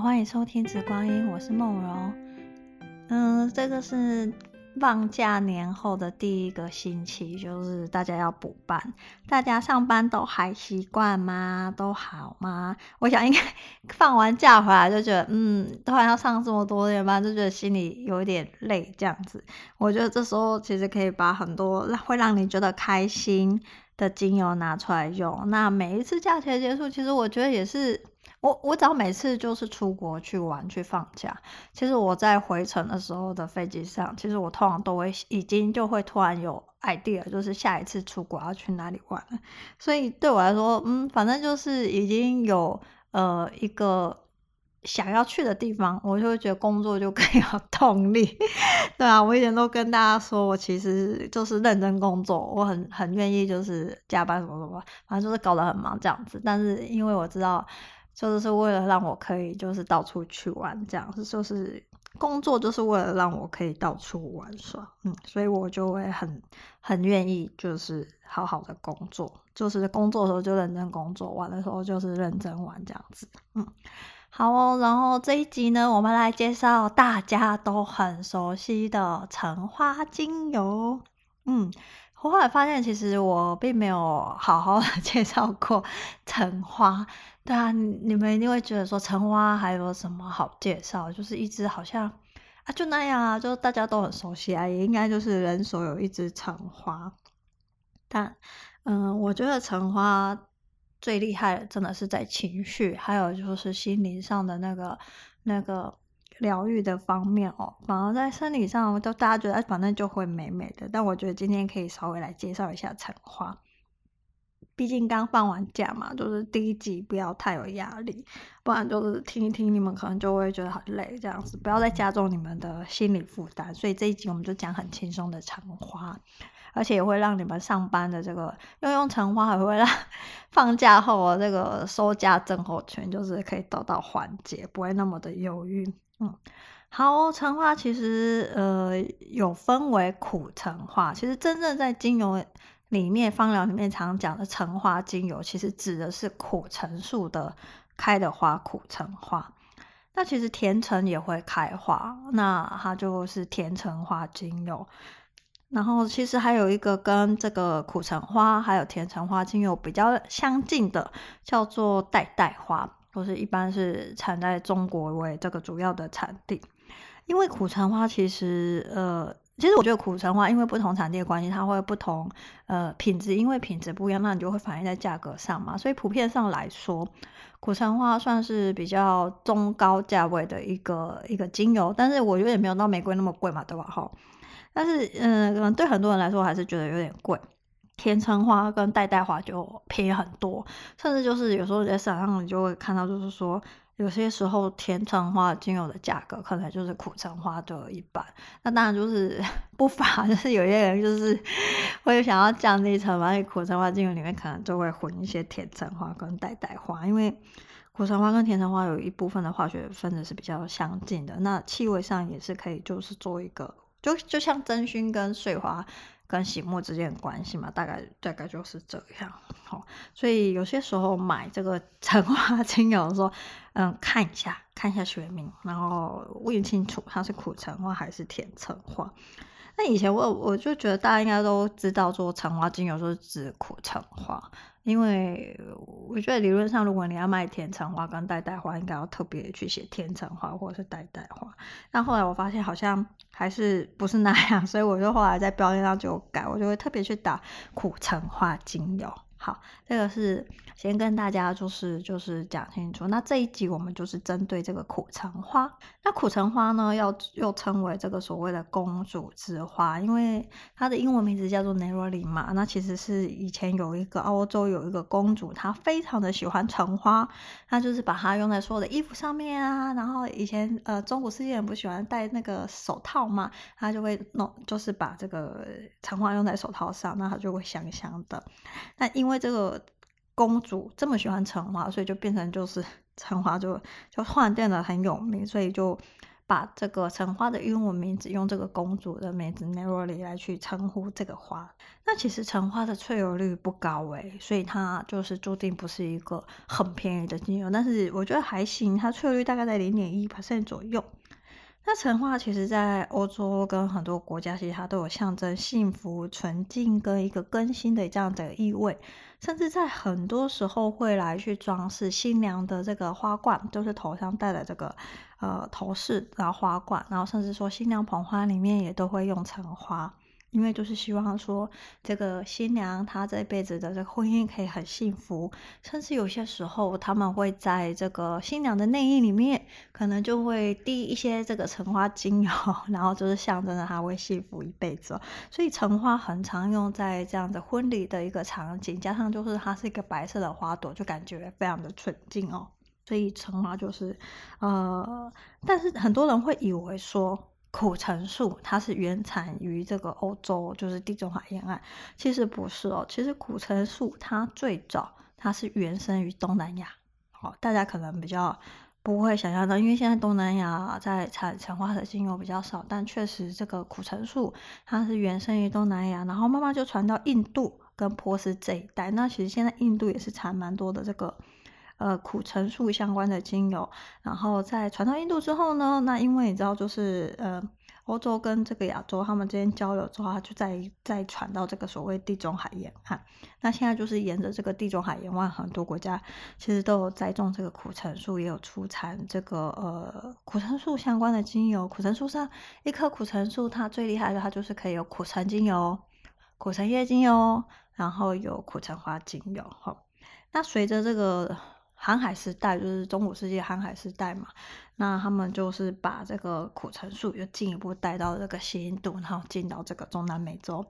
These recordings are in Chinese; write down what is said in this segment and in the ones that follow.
欢迎收听《直光音》，我是梦柔。嗯，这个是放假年后的第一个星期，就是大家要补班。大家上班都还习惯吗？都好吗？我想应该放完假回来就觉得，嗯，突然要上这么多天班，就觉得心里有一点累。这样子，我觉得这时候其实可以把很多会让你觉得开心的精油拿出来用。那每一次假期结束，其实我觉得也是。我我只要每次就是出国去玩去放假，其实我在回程的时候的飞机上，其实我通常都会已经就会突然有 idea，就是下一次出国要去哪里玩。所以对我来说，嗯，反正就是已经有呃一个想要去的地方，我就会觉得工作就更有 动力。对啊，我以前都跟大家说我其实就是认真工作，我很很愿意就是加班什么什么，反正就是搞得很忙这样子。但是因为我知道。就是为了让我可以就是到处去玩，这样就是工作就是为了让我可以到处玩耍，嗯，所以我就会很很愿意就是好好的工作，就是工作的时候就认真工作，玩的时候就是认真玩这样子，嗯，好哦，然后这一集呢，我们来介绍大家都很熟悉的橙花精油，嗯。我后来发现，其实我并没有好好的 介绍过橙花。对啊，你们一定会觉得说橙花还有什么好介绍？就是一支好像啊，就那样啊，就大家都很熟悉啊，也应该就是人手有一支橙花。但嗯，我觉得橙花最厉害的真的是在情绪，还有就是心灵上的那个那个。疗愈的方面哦，反而在生理上，就大家觉得反正就会美美的。但我觉得今天可以稍微来介绍一下橙花，毕竟刚放完假嘛，就是第一集不要太有压力，不然就是听一听你们可能就会觉得很累，这样子不要再加重你们的心理负担。所以这一集我们就讲很轻松的橙花，而且也会让你们上班的这个用用橙花，还会让 放假后这个收假症候群就是可以得到缓解，不会那么的忧郁。嗯，好，橙花其实呃有分为苦橙花，其实真正在精油里面，芳疗里面常讲的橙花精油，其实指的是苦橙树的开的花，苦橙花。那其实甜橙也会开花，那它就是甜橙花精油。然后其实还有一个跟这个苦橙花还有甜橙花精油比较相近的，叫做代代花。都是一般是产在中国为这个主要的产地，因为苦橙花其实呃，其实我觉得苦橙花因为不同产地的关系，它会不同呃品质，因为品质不一样，那你就会反映在价格上嘛。所以普遍上来说，苦橙花算是比较中高价位的一个一个精油，但是我觉得也没有到玫瑰那么贵嘛，对吧？哈，但是嗯，可能对很多人来说我还是觉得有点贵。甜橙花跟代代花就便宜很多，甚至就是有时候在市场上你就会看到，就是说有些时候甜橙花精油的价格可能就是苦橙花的一半。那当然就是 不乏，就是有些人就是 会想要降低成本，苦橙花精油里面可能就会混一些甜橙花跟代代花，因为苦橙花跟甜橙花有一部分的化学分子是比较相近的，那气味上也是可以就是做一个，就就像真薰跟穗花。跟醒目之间的关系嘛，大概大概就是这样。好，所以有些时候买这个 橙花精油的时候，嗯，看一下看一下学名，然后问清楚它是苦橙花还是甜橙花。那以前我我就觉得大家应该都知道，做橙花精油就是指苦橙花。因为我觉得理论上，如果你要卖甜橙花跟代代花，应该要特别去写甜橙花或者是代代花。但后来我发现好像还是不是那样，所以我就后来在标签上就改，我就会特别去打苦橙花精油。好，这个是先跟大家就是就是讲清楚。那这一集我们就是针对这个苦橙花。那苦橙花呢，要又称为这个所谓的公主之花，因为它的英文名字叫做 Neroli 嘛。那其实是以前有一个欧洲有一个公主，她非常的喜欢橙花，她就是把它用在所有的衣服上面啊。然后以前呃中古世纪人不喜欢戴那个手套嘛，她就会弄就是把这个橙花用在手套上，那它就会香香的。那因为因为这个公主这么喜欢橙花，所以就变成就是 橙花就就换变得很有名，所以就把这个橙花的英文名字用这个公主的名字 Neroli 来去称呼这个花。那其实橙花的萃油率不高诶，所以它就是注定不是一个很便宜的精油。但是我觉得还行，它萃油率大概在零点一 percent 左右。那橙花其实，在欧洲跟很多国家，其实它都有象征幸福、纯净跟一个更新的这样的意味，甚至在很多时候会来去装饰新娘的这个花冠，就是头上戴的这个呃头饰，然后花冠，然后甚至说新娘捧花里面也都会用橙花。因为就是希望说，这个新娘她这辈子的这个婚姻可以很幸福，甚至有些时候他们会在这个新娘的内衣里面，可能就会滴一些这个橙花精油，然后就是象征着她会幸福一辈子。所以橙花很常用在这样的婚礼的一个场景，加上就是它是一个白色的花朵，就感觉非常的纯净哦。所以橙花就是，呃，但是很多人会以为说。苦橙树它是原产于这个欧洲，就是地中海沿岸。其实不是哦，其实苦橙树它最早它是原生于东南亚。好，大家可能比较不会想象到，因为现在东南亚在产橙花的精油比较少，但确实这个苦橙树它是原生于东南亚，然后慢慢就传到印度跟波斯这一带。那其实现在印度也是产蛮多的这个。呃，苦橙树相关的精油，然后在传到印度之后呢，那因为你知道，就是呃，欧洲跟这个亚洲他们之间交流之后，它就再再传到这个所谓地中海沿岸。那现在就是沿着这个地中海沿岸，很多国家其实都有栽种这个苦橙树，也有出产这个呃苦橙树相关的精油。苦橙树上一棵苦橙树，它最厉害的，它就是可以有苦橙精油、苦橙叶精油，然后有苦橙花精油。好，那随着这个。航海时代就是中古世纪航海时代嘛，那他们就是把这个苦橙树又进一步带到这个西印度，然后进到这个中南美洲。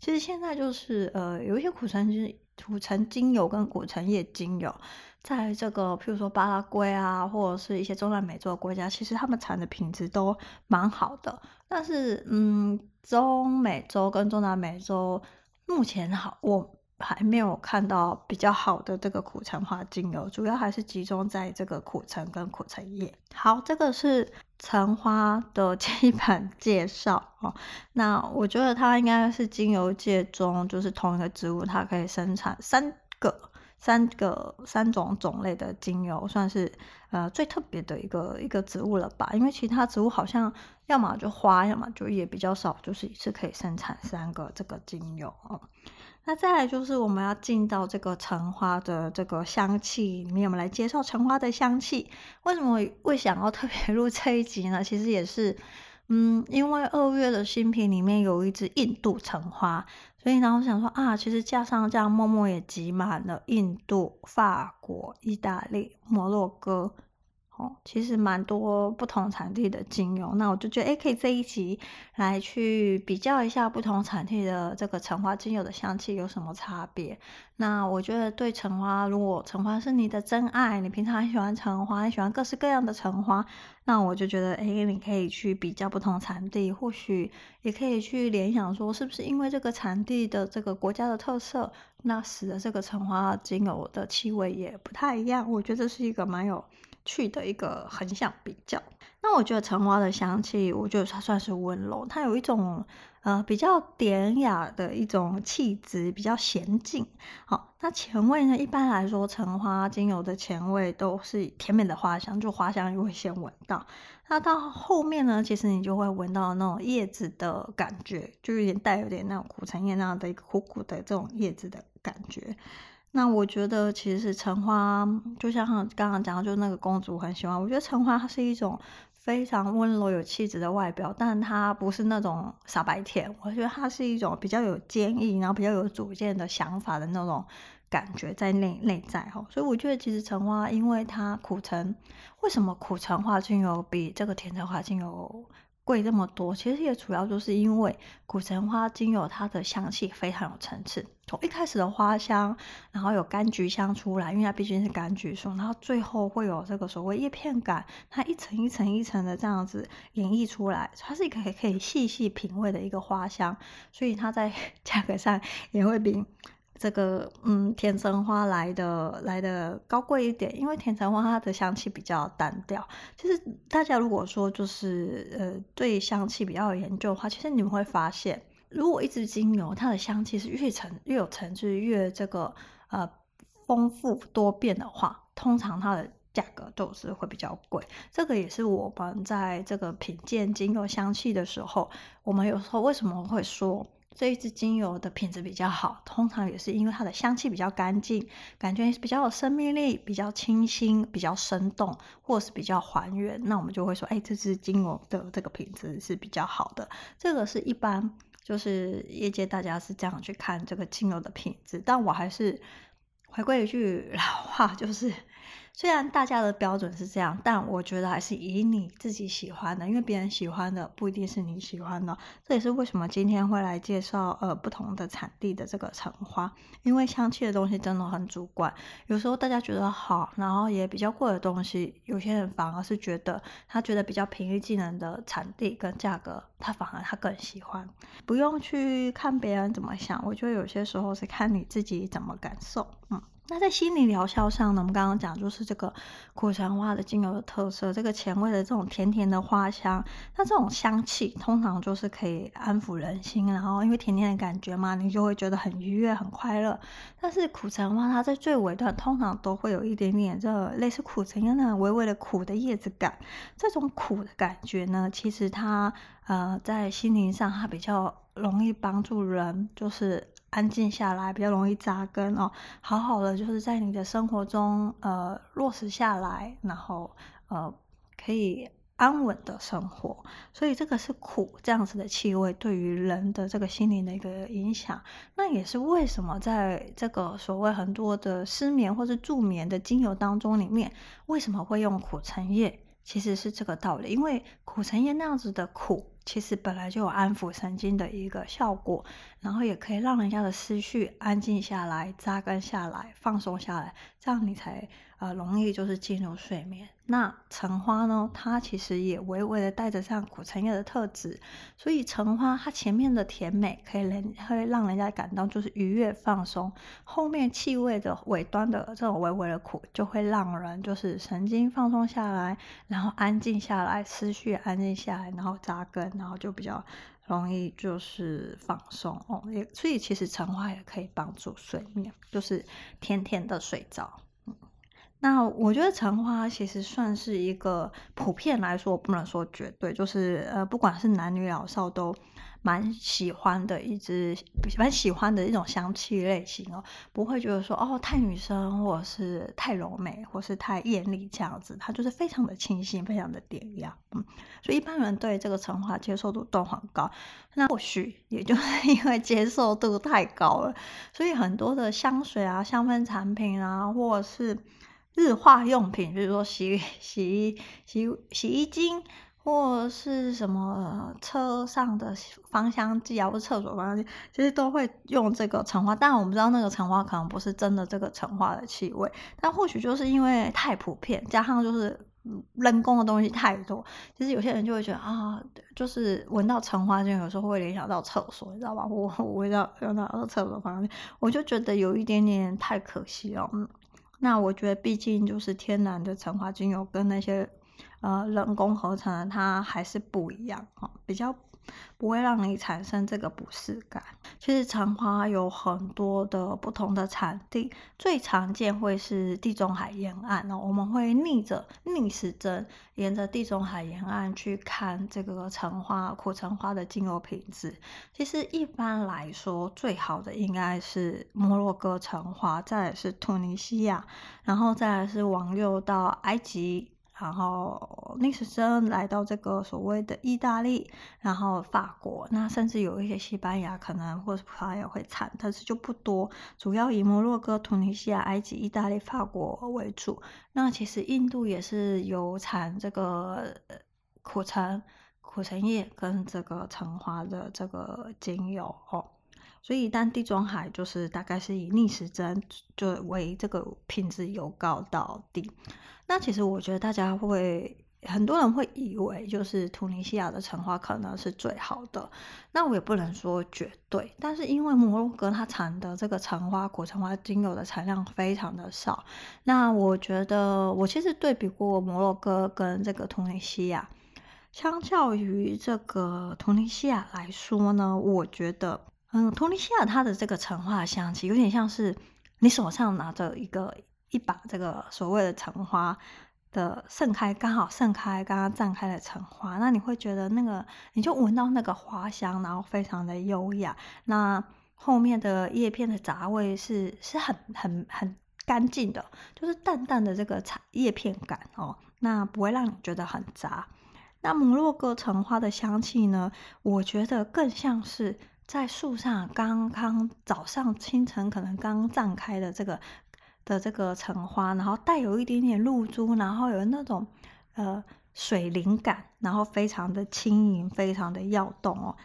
其实现在就是呃，有一些苦橙精、苦橙精油跟苦橙叶精油，在这个譬如说巴拉圭啊，或者是一些中南美洲的国家，其实他们产的品质都蛮好的。但是嗯，中美洲跟中南美洲目前好我。还没有看到比较好的这个苦橙花精油，主要还是集中在这个苦橙跟苦橙叶。好，这个是橙花的基本介绍哦。那我觉得它应该是精油界中就是同一个植物，它可以生产三个、三个、三种种类的精油，算是呃最特别的一个一个植物了吧？因为其他植物好像要么就花，要么就也比较少，就是一次可以生产三个这个精油哦。那再来就是我们要进到这个橙花的这个香气里面，我们来介绍橙花的香气。为什么会想要特别 录这一集呢？其实也是，嗯，因为二月的新品里面有一支印度橙花，所以呢，我想说啊，其实架上这样默默也挤满了印度、法国、意大利、摩洛哥。哦，其实蛮多不同产地的精油，那我就觉得，诶，可以这一集来去比较一下不同产地的这个橙花精油的香气有什么差别。那我觉得对橙花，如果橙花是你的真爱，你平常很喜欢橙花，你喜欢各式各样的橙花，那我就觉得，诶，你可以去比较不同产地，或许也可以去联想说，是不是因为这个产地的这个国家的特色，那使得这个橙花精油的气味也不太一样。我觉得是一个蛮有。去的一个横向比较，那我觉得橙花的香气，我觉得它算是温柔，它有一种呃比较典雅的一种气质，比较娴静。好，那前味呢？一般来说，橙花精油的前味都是甜美的花香，就花香就会先闻到。那到后面呢，其实你就会闻到那种叶子的感觉，就有点带有点那种苦橙叶那样的一个苦苦的这种叶子的感觉。那我觉得其实橙花，就像刚刚讲的，就是那个公主很喜欢。我觉得橙花它是一种非常温柔有气质的外表，但它不是那种傻白甜。我觉得它是一种比较有坚毅，然后比较有主见的想法的那种感觉在内内在哈。所以我觉得其实橙花，因为它苦橙，为什么苦橙花精油比这个甜橙花精油贵这么多，其实也主要就是因为苦橙花精油它的香气非常有层次，从一开始的花香，然后有柑橘香出来，因为它毕竟是柑橘树，然后最后会有这个所谓叶片感，它一层一层一层的这样子演绎出来，它是一个可以可以细细品味的一个花香，所以它在 价格上也会比这个嗯甜橙花来的来的高贵一点，因为甜橙花它的香气比较单调。其实大家如果说就是呃对香气比较有研究的话，其实你们会发现，如果一支精油它的香气是越层越有层次越这个呃丰富多变的话，通常它的价格都是会比较贵。这个也是我们在这个品鉴精油香气的时候，我们有时候为什么会说。这一支精油的品质比较好，通常也是因为它的香气比较干净，感觉比较有生命力，比较清新，比较生动，或是比较还原。那我们就会说，哎，这支精油的这个品质是比较好的。这个是一般就是业界大家是这样去看这个精油的品质，但我还是回归一句 老话，就是。虽然大家的标准是这样，但我觉得还是以你自己喜欢的，因为别人喜欢的不一定是你喜欢的。这也是为什么今天会来介绍呃不同的产地的这个橙花，因为香气的东西真的很主观。有时候大家觉得好，然后也比较贵的东西，有些人反而是觉得他觉得比较平易近人的产地跟价格，他反而他更喜欢。不用去看别人怎么想，我觉得有些时候是看你自己怎么感受，嗯。那在心理疗效上呢，我们刚刚讲就是这个苦橙花的精油的特色，这个前味的这种甜甜的花香，那这种香气通常就是可以安抚人心，然后因为甜甜的感觉嘛，你就会觉得很愉悦、很快乐。但是苦橙花它在最尾段通常都会有一点点这类似苦橙一样的微微的苦的叶子感，这种苦的感觉呢，其实它呃在心灵上它比较容易帮助人，就是。安静下来比较容易扎根哦，好好的就是在你的生活中呃落实下来，然后呃可以安稳的生活，所以这个是苦这样子的气味对于人的这个心灵的一个影响，那也是为什么在这个所谓很多的失眠或是助眠的精油当中里面，为什么会用苦橙叶？其实是这个道理，因为苦橙叶那样子的苦，其实本来就有安抚神经的一个效果，然后也可以让人家的思绪安静下来、扎根下来、放松下来，这样你才呃容易就是进入睡眠。那橙花呢，它其实也微微的带着像苦橙叶的特质，所以橙花它前面的甜美可以人会让人家感到就是愉悦放松，后面气味的尾端的这种微微的苦就会让人就是神经放松下来，然后安静下来，思绪安静下来，然后扎根，然后就比较容易就是放松哦。也所以其实橙花也可以帮助睡眠，就是甜甜的睡着。那我觉得橙花其实算是一个普遍来说，我不能说绝对，就是呃，不管是男女老少都蛮喜欢的一支，蛮喜欢的一种香气类型哦，不会觉得说哦太女生，或者是太柔美，或是太艳丽这样子，它就是非常的清新，非常的典雅，嗯，所以一般人对这个橙花接受度都很高。那或许也就是 因为接受度太高了，所以很多的香水啊、香氛产品啊，或者是日化用品，比如说洗 洗衣洗洗衣精，或是什么车上的芳香剂啊，或者厕所芳香剂，其实都会用这个橙花。当然，我们知道那个橙花可能不是真的这个橙花的气味，但或许就是因为太普遍，加上就是人工的东西太多，其实有些人就会觉得啊，就是闻到橙花就有时候会联想到厕所，你知道吧？我我闻到用到厕所芳香剂，我就觉得有一点点太可惜了。那我觉得，毕竟就是天然的橙花精油跟那些呃人工合成的，它还是不一样哈，比较不会让你产生这个不适感。其实橙花有很多的不同的产地，最常见会是地中海沿岸哦。我们会逆着逆时针，沿着地中海沿岸去看这个橙花苦橙花的精油品质。其实一般来说，最好的应该是摩洛哥橙花，再来是突尼西亚，然后再来是往右到埃及。然后逆时针来到这个所谓的意大利，然后法国，那甚至有一些西班牙可能或者葡萄牙会产，但是就不多，主要以摩洛哥、突尼西亚、埃及、意大利、法国为主。那其实印度也是有产这个苦橙、苦橙叶跟这个橙花的这个精油哦。所以，但地中海就是大概是以逆时针就为这个品质由高到低。那其实我觉得大家会很多人会以为就是突尼西亚的橙花可能是最好的，那我也不能说绝对，但是因为摩洛哥它产的这个橙花果橙花精油的产量非常的少，那我觉得我其实对比过摩洛哥跟这个突尼西亚，相较于这个突尼西亚来说呢，我觉得嗯，突尼西亚它的这个橙花香气有点像是你手上拿着一个一把这个所谓的橙花。的盛开刚好盛开，刚刚绽开的橙花，那你会觉得那个，你就闻到那个花香，然后非常的优雅。那后面的叶片的杂味是是很很很干净的，就是淡淡的这个茶叶片感哦，那不会让你觉得很杂。那摩洛哥橙花的香气呢，我觉得更像是在树上刚刚早上清晨可能刚绽开的这个。的这个橙花，然后带有一点点露珠，然后有那种呃水灵感，然后非常的轻盈，非常的耀动哦。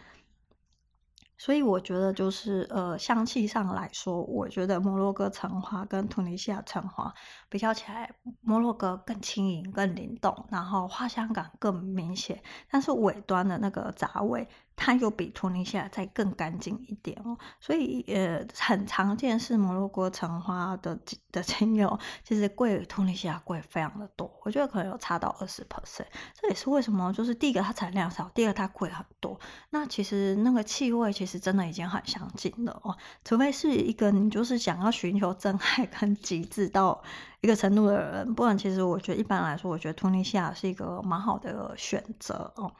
所以我觉得就是呃香气上来说，我觉得摩洛哥橙花跟突尼西亚橙花比较起来，摩洛哥更轻盈、更灵动，然后花香感更明显，但是尾端的那个杂味。它又比突尼西亚再更干净一点哦，所以呃很常见是摩洛哥橙花的的精油，其实贵突尼西亚贵非常的多，我觉得可能有差到二十 percent，这也是为什么就是第一个它产量少，第二个它贵很多。那其实那个气味其实真的已经很相近了哦，除非是一个你就是想要寻求真爱跟极致到一个程度的人，不然其实我觉得一般来说，我觉得突尼西亚是一个蛮好的选择哦。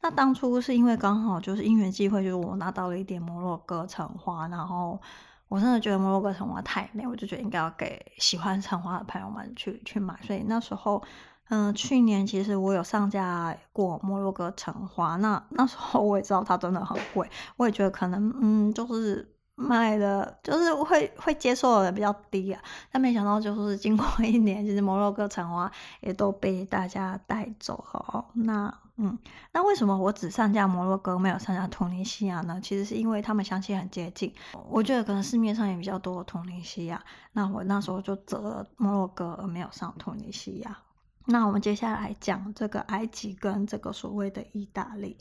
那当初是因为刚好就是因缘际会，就是我拿到了一点摩洛哥橙花，然后我真的觉得摩洛哥橙花太美，我就觉得应该要给喜欢橙花的朋友们去去买。所以那时候，嗯、去年其实我有上架过摩洛哥橙花，那那时候我也知道它真的很贵，我也觉得可能嗯就是。卖的就是会会接受的比较低啊，但没想到就是经过一年，其实摩洛哥橙花也都被大家带走了。那嗯，那为什么我只上架摩洛哥，没有上架突尼西亚呢？其实是因为他们香气很接近，我觉得可能市面上也比较多的突尼西亚，那我那时候就择摩洛哥而没有上突尼西亚。那我们接下来讲这个埃及跟这个所谓的意大利。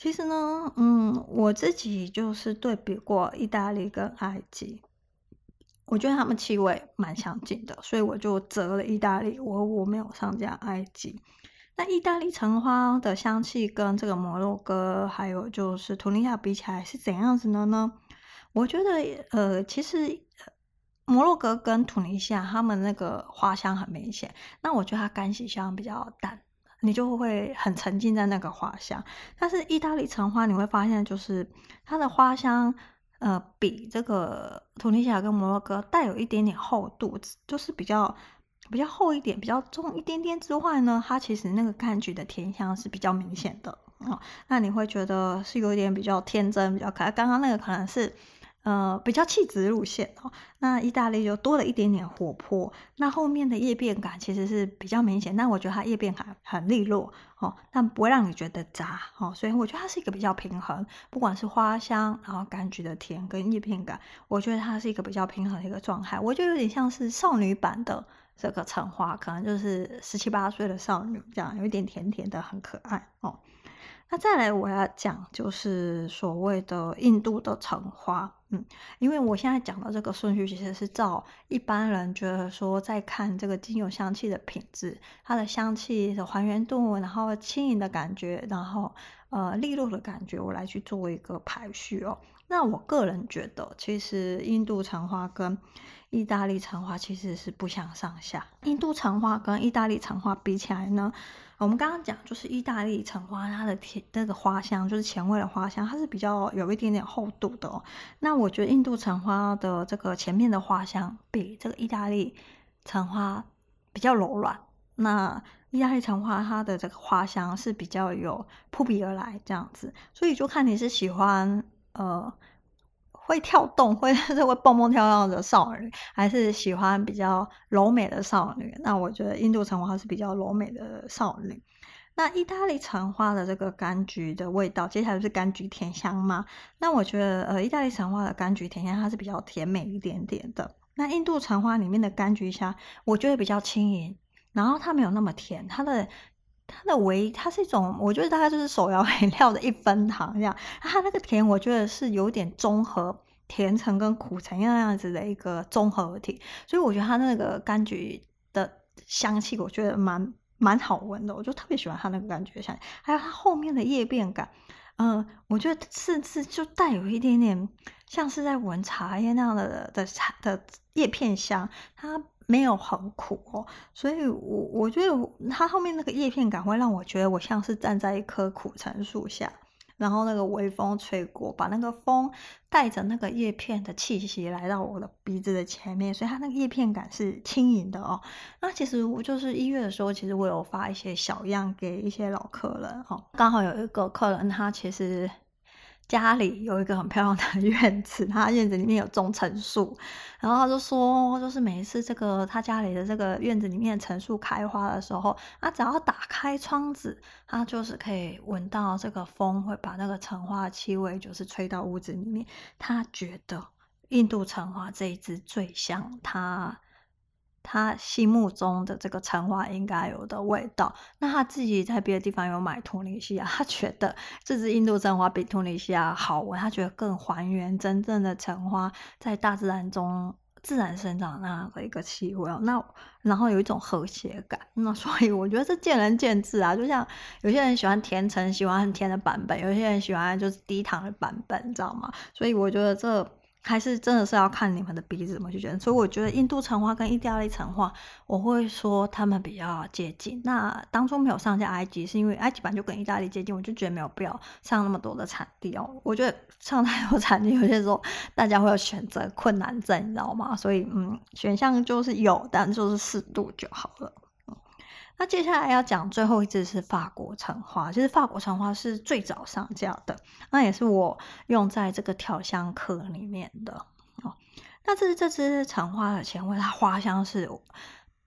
其实呢，嗯，我自己就是对比过意大利跟埃及，我觉得他们气味蛮相近的，所以我就择了意大利，我我没有上架埃及。那意大利橙花的香气跟这个摩洛哥还有就是突尼亚比起来是怎样子的呢？我觉得，呃，其实摩洛哥跟突尼西亚他们那个花香很明显，那我觉得它干洗香比较淡。你就会很沉浸在那个花香，但是意大利橙花你会发现，就是它的花香，呃，比这个突尼西亚跟摩洛哥带有一点点厚度，就是比较比较厚一点，比较重一点点之外呢，它其实那个柑橘的甜香是比较明显的哦。那你会觉得是有点比较天真，比较可爱。刚刚那个可能是。呃，比较气质路线哦，那意大利就多了一点点活泼，那后面的叶变感其实是比较明显，但我觉得它叶片很很利落哦，但不会让你觉得杂哦，所以我觉得它是一个比较平衡，不管是花香，然后柑橘的甜跟叶片感，我觉得它是一个比较平衡的一个状态，我就有点像是少女版的这个橙花，可能就是十七八岁的少女这样，有一点甜甜的，很可爱哦。那再来我要讲就是所谓的印度的橙花，嗯，因为我现在讲的这个顺序其实是照一般人觉得说在看这个精油香气的品质，它的香气的还原度，然后轻盈的感觉，然后呃利落的感觉，我来去做一个排序哦。那我个人觉得，其实印度橙花跟意大利橙花其实是不相上下。印度橙花跟意大利橙花比起来呢，我们刚刚讲就是意大利橙花它的甜那个花香，就是前味的花香，它是比较有一点点厚度的哦。那我觉得印度橙花的这个前面的花香比这个意大利橙花比较柔软。那意大利橙花它的这个花香是比较有扑鼻而来这样子，所以就看你是喜欢呃。会跳动，会 是会蹦蹦跳跳的少女，还是喜欢比较柔美的少女？那我觉得印度橙花是比较柔美的少女。那意大利橙花的这个柑橘的味道，接下来是柑橘甜香吗？那我觉得，呃，意大利橙花的柑橘甜香它是比较甜美一点点的。那印度橙花里面的柑橘香，我觉得比较轻盈，然后它没有那么甜，它的。它的唯一，它是一种，我觉得它就是手摇饮料的一分糖这样。它那个甜，我觉得是有点综合甜橙跟苦橙那样子的一个综合体，所以我觉得它那个柑橘的香气，我觉得蛮蛮好闻的，我就特别喜欢它那个柑橘的香，还有它后面的叶片感，嗯、我觉得甚至就带有一点点像是在闻茶叶那样的的茶的叶片香，它。没有很苦哦，所以我我觉得它后面那个叶片感会让我觉得我像是站在一棵苦橙树下，然后那个微风吹过，把那个风带着那个叶片的气息来到我的鼻子的前面，所以它那个叶片感是轻盈的哦。那其实我就是一月的时候，其实我有发一些小样给一些老客人哦，刚好有一个客人他其实。家里有一个很漂亮的 院子，他院子里面有种橙树，然后他就说，就是每一次这个他家里的这个院子里面的橙树开花的时候，他只要打开窗子，他就是可以闻到这个风会把那个橙花的气味就是吹到屋子里面，他觉得印度橙花这一支最像他。他心目中的这个橙花应该有的味道，那他自己在别的地方有买突尼西亚，他觉得这支印度橙花比突尼西亚好闻，他觉得更还原真正的橙花在大自然中自然生长那样的一个气味。那然后有一种和谐感，那所以我觉得这见仁见智啊，就像有些人喜欢甜橙，喜欢很甜的版本，有些人喜欢就是低糖的版本，你知道吗？所以我觉得这。还是真的是要看你们的鼻子怎么去觉得，所以我觉得印度橙花跟意大利橙花，我会说他们比较接近。那当初没有上架埃及，是因为埃及版就跟意大利接近，我就觉得没有必要上那么多的产地哦。我觉得上太多产地，有些时候大家会有选择困难症，你知道吗？所以嗯，选项就是有，但就是适度就好了。那接下来要讲最后一支是法国橙花，其实法国橙花是最早上架的，那也是我用在这个调香课里面的哦。那这是这支橙花的前味，它花香是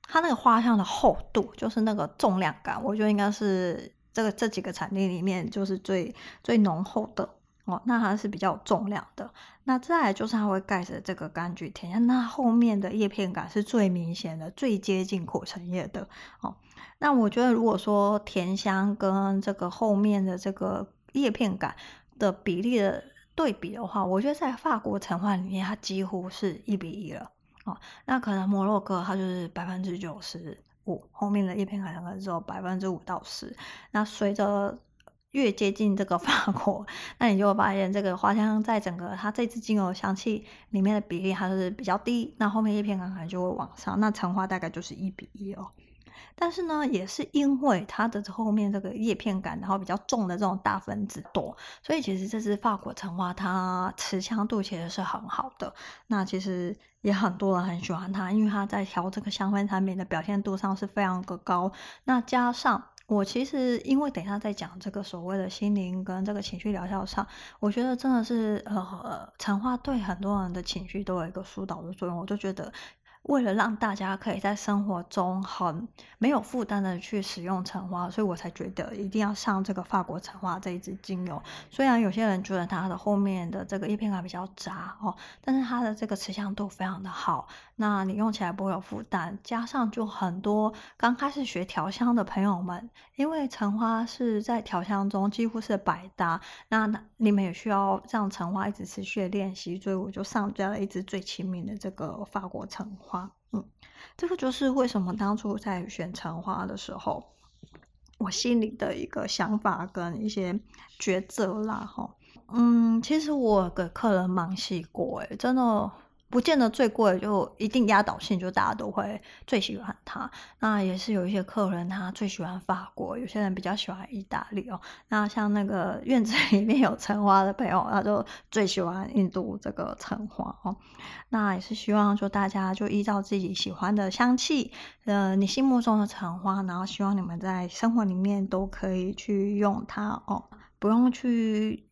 它那个花香的厚度，就是那个重量感，我觉得应该是这个这几个产地里面就是最最浓厚的哦。那它是比较有重量的。那再来就是它会盖着这个柑橘甜，那后面的叶片感是最明显的，最接近苦橙叶的哦。那我觉得，如果说甜香跟这个后面的这个叶片感的比例的对比的话，我觉得在法国橙花里面，它几乎是一比一了哦。那可能摩洛哥它就是百分之九十五，后面的叶片感可能只有百分之五到十。那随着越接近这个法国，那你就会发现这个花香在整个它这支精油香气里面的比例还是比较低，那后面叶片感可能就会往上。那橙花大概就是一比一哦。但是呢，也是因为它的后面这个叶片感，然后比较重的这种大分子多，所以其实这支法国橙花它持香度其实是很好的。那其实也很多人很喜欢它，因为它在调这个香氛产品的表现度上是非常的高。那加上我其实因为等一下在讲这个所谓的心灵跟这个情绪疗效上，我觉得真的是呃橙花对很多人的情绪都有一个疏导的作用，我就觉得。为了让大家可以在生活中很没有负担的去使用橙花，所以我才觉得一定要上这个法国橙花这一支精油。虽然有些人觉得它的后面的这个叶片感比较杂哦，但是它的这个持香度非常的好，那你用起来不会有负担。加上就很多刚开始学调香的朋友们，因为橙花是在调香中几乎是百搭，那你们也需要让橙花一直持续的练习，所以我就上架了一支最亲民的这个法国橙花。嗯，这个就是为什么当初在选橙花的时候，我心里的一个想法跟一些抉择啦，哈，嗯，其实我给客人盲洗过，诶，真的。不见得最贵，就一定压倒性，就大家都会最喜欢它。那也是有一些客人他最喜欢法国，有些人比较喜欢意大利哦。那像那个院子里面有橙花的朋友，他就最喜欢印度这个橙花哦。那也是希望就大家就依照自己喜欢的香气，呃，你心目中的橙花，然后希望你们在生活里面都可以去用它哦，不用去。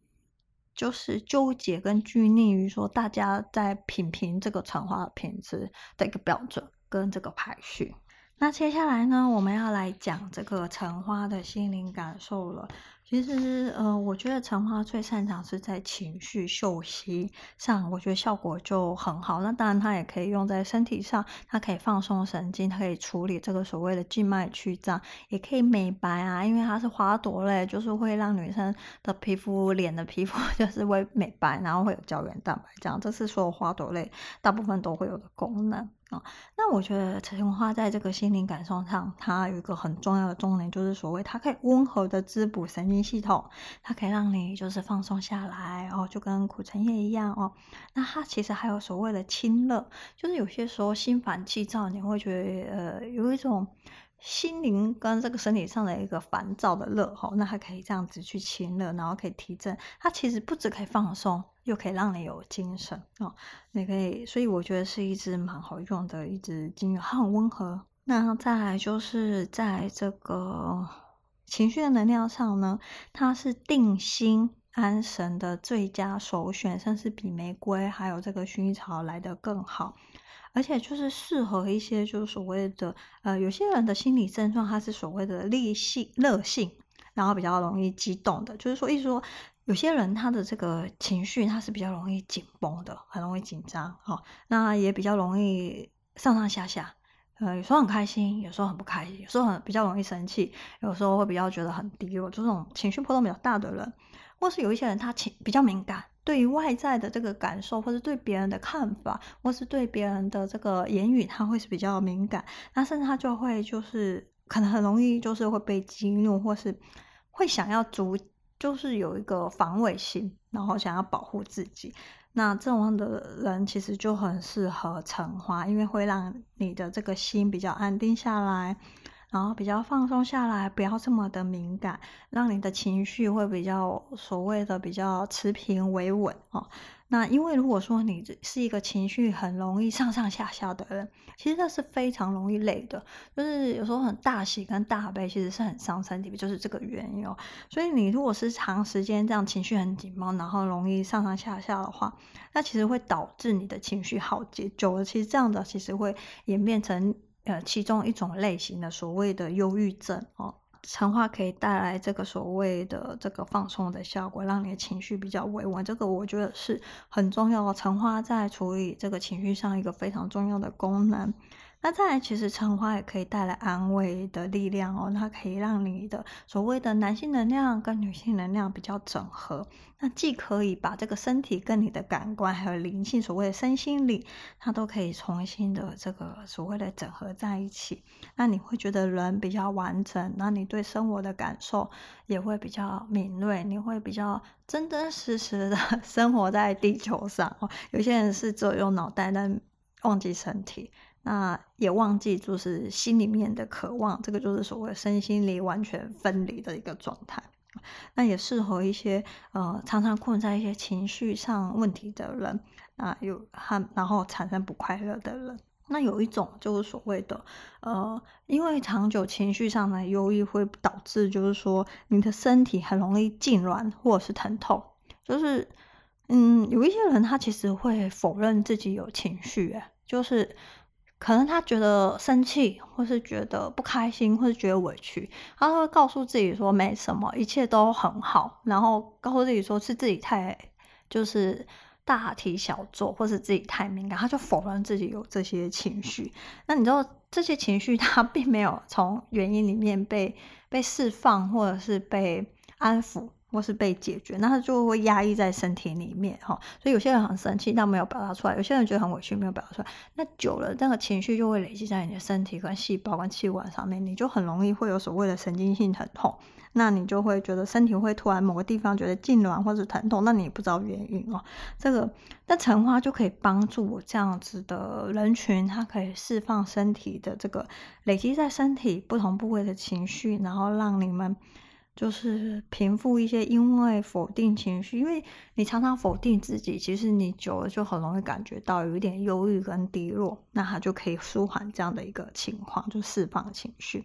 就是纠结跟拘泥于说，大家在品评这个橙花的品质的一个标准跟这个排序。那接下来呢，我们要来讲这个橙花的心灵感受了。其实，呃，我觉得橙花最擅长是在情绪嗅吸上，我觉得效果就很好。那当然，它也可以用在身体上，它可以放松神经，它可以处理这个所谓的静脉曲张，也可以美白啊，因为它是花朵类，就是会让女生的皮肤、脸的皮肤 就是会美白，然后会有胶原蛋白，这样，这是所有花朵类大部分都会有的功能。啊，那我觉得橙花在这个心灵感受上，它有一个很重要的重点，就是所谓它可以温和的滋补神经系统，它可以让你就是放松下来哦，就跟苦橙叶一样哦。那它其实还有所谓的清热，就是有些时候心烦气躁，你会觉得呃有一种。心灵跟这个身体上的一个烦躁的热吼，那它可以这样子去清热，然后可以提振。它其实不只可以放松，又可以让你有精神哦。你可以，所以我觉得是一支蛮好用的一支精油，它很温和。那再来就是在这个情绪的能量上呢，它是定心安神的最佳首选，甚至比玫瑰还有这个薰衣草来得更好。而且就是适合一些，就是所谓的呃，有些人的心理症状，它是所谓的烈性、热性，然后比较容易激动的。就是说，意思说，有些人他的这个情绪，他是比较容易紧绷的，很容易紧张，哦，那也比较容易上上下下，呃，有时候很开心，有时候很不开心，有时候很比较容易生气，有时候会比较觉得很低落，这种情绪波动比较大的人，或是有一些人他情比较敏感。对于外在的这个感受，或是对别人的看法，或是对别人的这个言语，他会是比较敏感。那甚至他就会就是可能很容易就是会被激怒，或是会想要逐，就是有一个防卫心，然后想要保护自己。那这种的人其实就很适合橙花，因为会让你的这个心比较安定下来。然后比较放松下来，不要这么的敏感，让你的情绪会比较所谓的比较持平维稳哦。那因为如果说你是一个情绪很容易上上下下的人，其实这是非常容易累的，就是有时候很大喜跟大悲其实是很伤身体，就是这个原因哦。所以你如果是长时间这样情绪很紧绷，然后容易上上下下的话，那其实会导致你的情绪耗竭，久了其实这样的其实会演变成。呃，其中一种类型的所谓的忧郁症哦，陈化可以带来这个所谓的这个放松的效果，让你的情绪比较维稳。这个我觉得是很重要的，橙花在处理这个情绪上一个非常重要的功能。那再来，其实橙花也可以带来安慰的力量哦，它可以让你的所谓的男性能量跟女性能量比较整合。那既可以把这个身体跟你的感官还有灵性，所谓的身心灵，它都可以重新的这个所谓的整合在一起。那你会觉得人比较完整，那你对生活的感受也会比较敏锐，你会比较真真实实的 生活在地球上哦。有些人是只有用脑袋，但忘记身体。那也忘记，就是心里面的渴望，这个就是所谓身心灵完全分离的一个状态。那也适合一些呃常常困在一些情绪上问题的人啊，有和然后产生不快乐的人。那有一种就是所谓的呃，因为长久情绪上的忧郁会导致，就是说你的身体很容易痉挛或者是疼痛。就是嗯，有一些人他其实会否认自己有情绪，就是。可能他觉得生气，或是觉得不开心，或是觉得委屈，他会告诉自己说没什么，一切都很好，然后告诉自己说是自己太就是大题小做，或是自己太敏感，他就否认自己有这些情绪。那你知道这些情绪他并没有从原因里面被被释放，或者是被安抚。或是被解决，那他就会压抑在身体里面哈，所以有些人很生气，但没有表达出来；有些人觉得很委屈，没有表达出来。那久了，那个情绪就会累积在你的身体跟细胞跟气管上面，你就很容易会有所谓的神经性疼痛。那你就会觉得身体会突然某个地方觉得痉挛或者疼痛，那你不知道原因哦。这个，那橙花就可以帮助我这样子的人群，它可以释放身体的这个累积在身体不同部位的情绪，然后让你们。就是平复一些因为否定情绪，因为你常常否定自己，其实你久了就很容易感觉到有一点忧郁跟低落，那它就可以舒缓这样的一个情况，就释放情绪。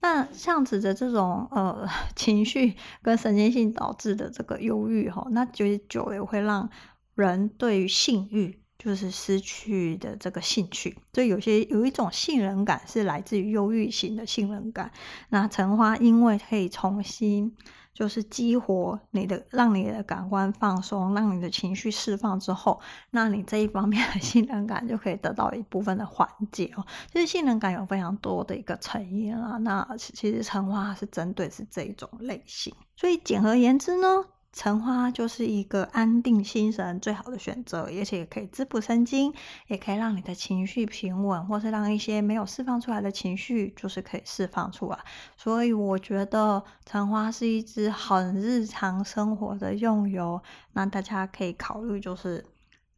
那像子的这种呃 情绪跟神经性导致的这个忧郁哈，那其实久了也会让人对于性欲。就是失去的这个兴趣，所以有些有一种信任感是来自于忧郁型的信任感。那橙花因为可以重新就是激活你的，让你的感官放松，让你的情绪释放之后，那你这一方面的信任感就可以得到一部分的缓解哦。其实信任感有非常多的一个成因啊，那其实橙花是针对是这一种类型，所以简而言之呢。橙花就是一个安定心神最好的选择，而且也可以滋补神经，也可以让你的情绪平稳，或是让一些没有释放出来的情绪，就是可以释放出来。所以我觉得橙花是一支很日常生活的用油，那大家可以考虑就是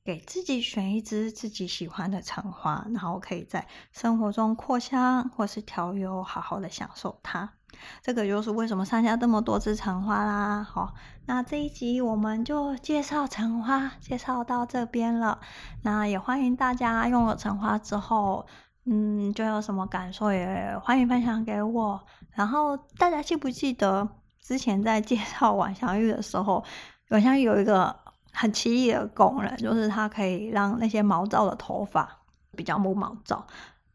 给自己选一支自己喜欢的橙花，然后可以在生活中扩香或是调油，好好的享受它。这个就是为什么上下这么多支橙花啦。好，那这一集我们就介绍橙花，介绍到这边了。那也欢迎大家用了橙花之后，嗯，就有什么感受也欢迎分享给我。然后大家记不记得之前在介绍晚香玉的时候，晚香玉有一个很奇异的功能，就是它可以让那些毛躁的头发比较不毛躁。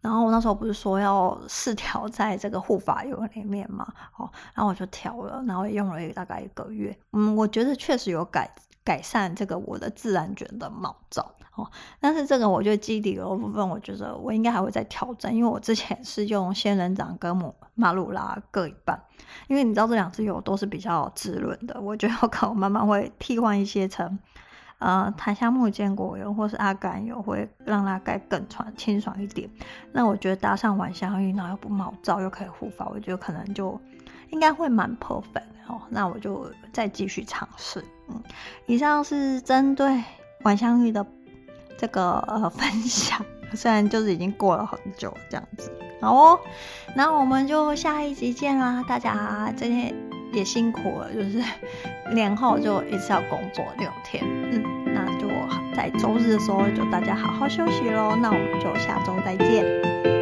然后我那时候不是说要试调在这个护发油里面嘛，哦，然后我就调了，然后用了大概一个月，嗯，我觉得确实有改改善这个我的自然卷的毛躁，哦，但是这个我觉得基底油部分，我觉得我应该还会再调整，因为我之前是用仙人掌跟马马鲁拉各一半，因为你知道这两支油都是比较滋润的，我觉得我可能慢慢会替换一些成。呃，檀香木坚果油或是阿甘油会让它盖更爽、清爽一点。那我觉得搭上晚香玉，然后又不毛躁，又可以护发，我觉得可能就应该会蛮 perfect 哦。那我就再继续尝试。嗯，以上是针对晚香玉的这个呃分享，虽然就是已经过了很久这样子。好哦，那我们就下一集见啦！大家今天也辛苦了，就是 年后就一次要工作六天，嗯，那就在周日的时候就大家好好休息喽。那我们就下周再见。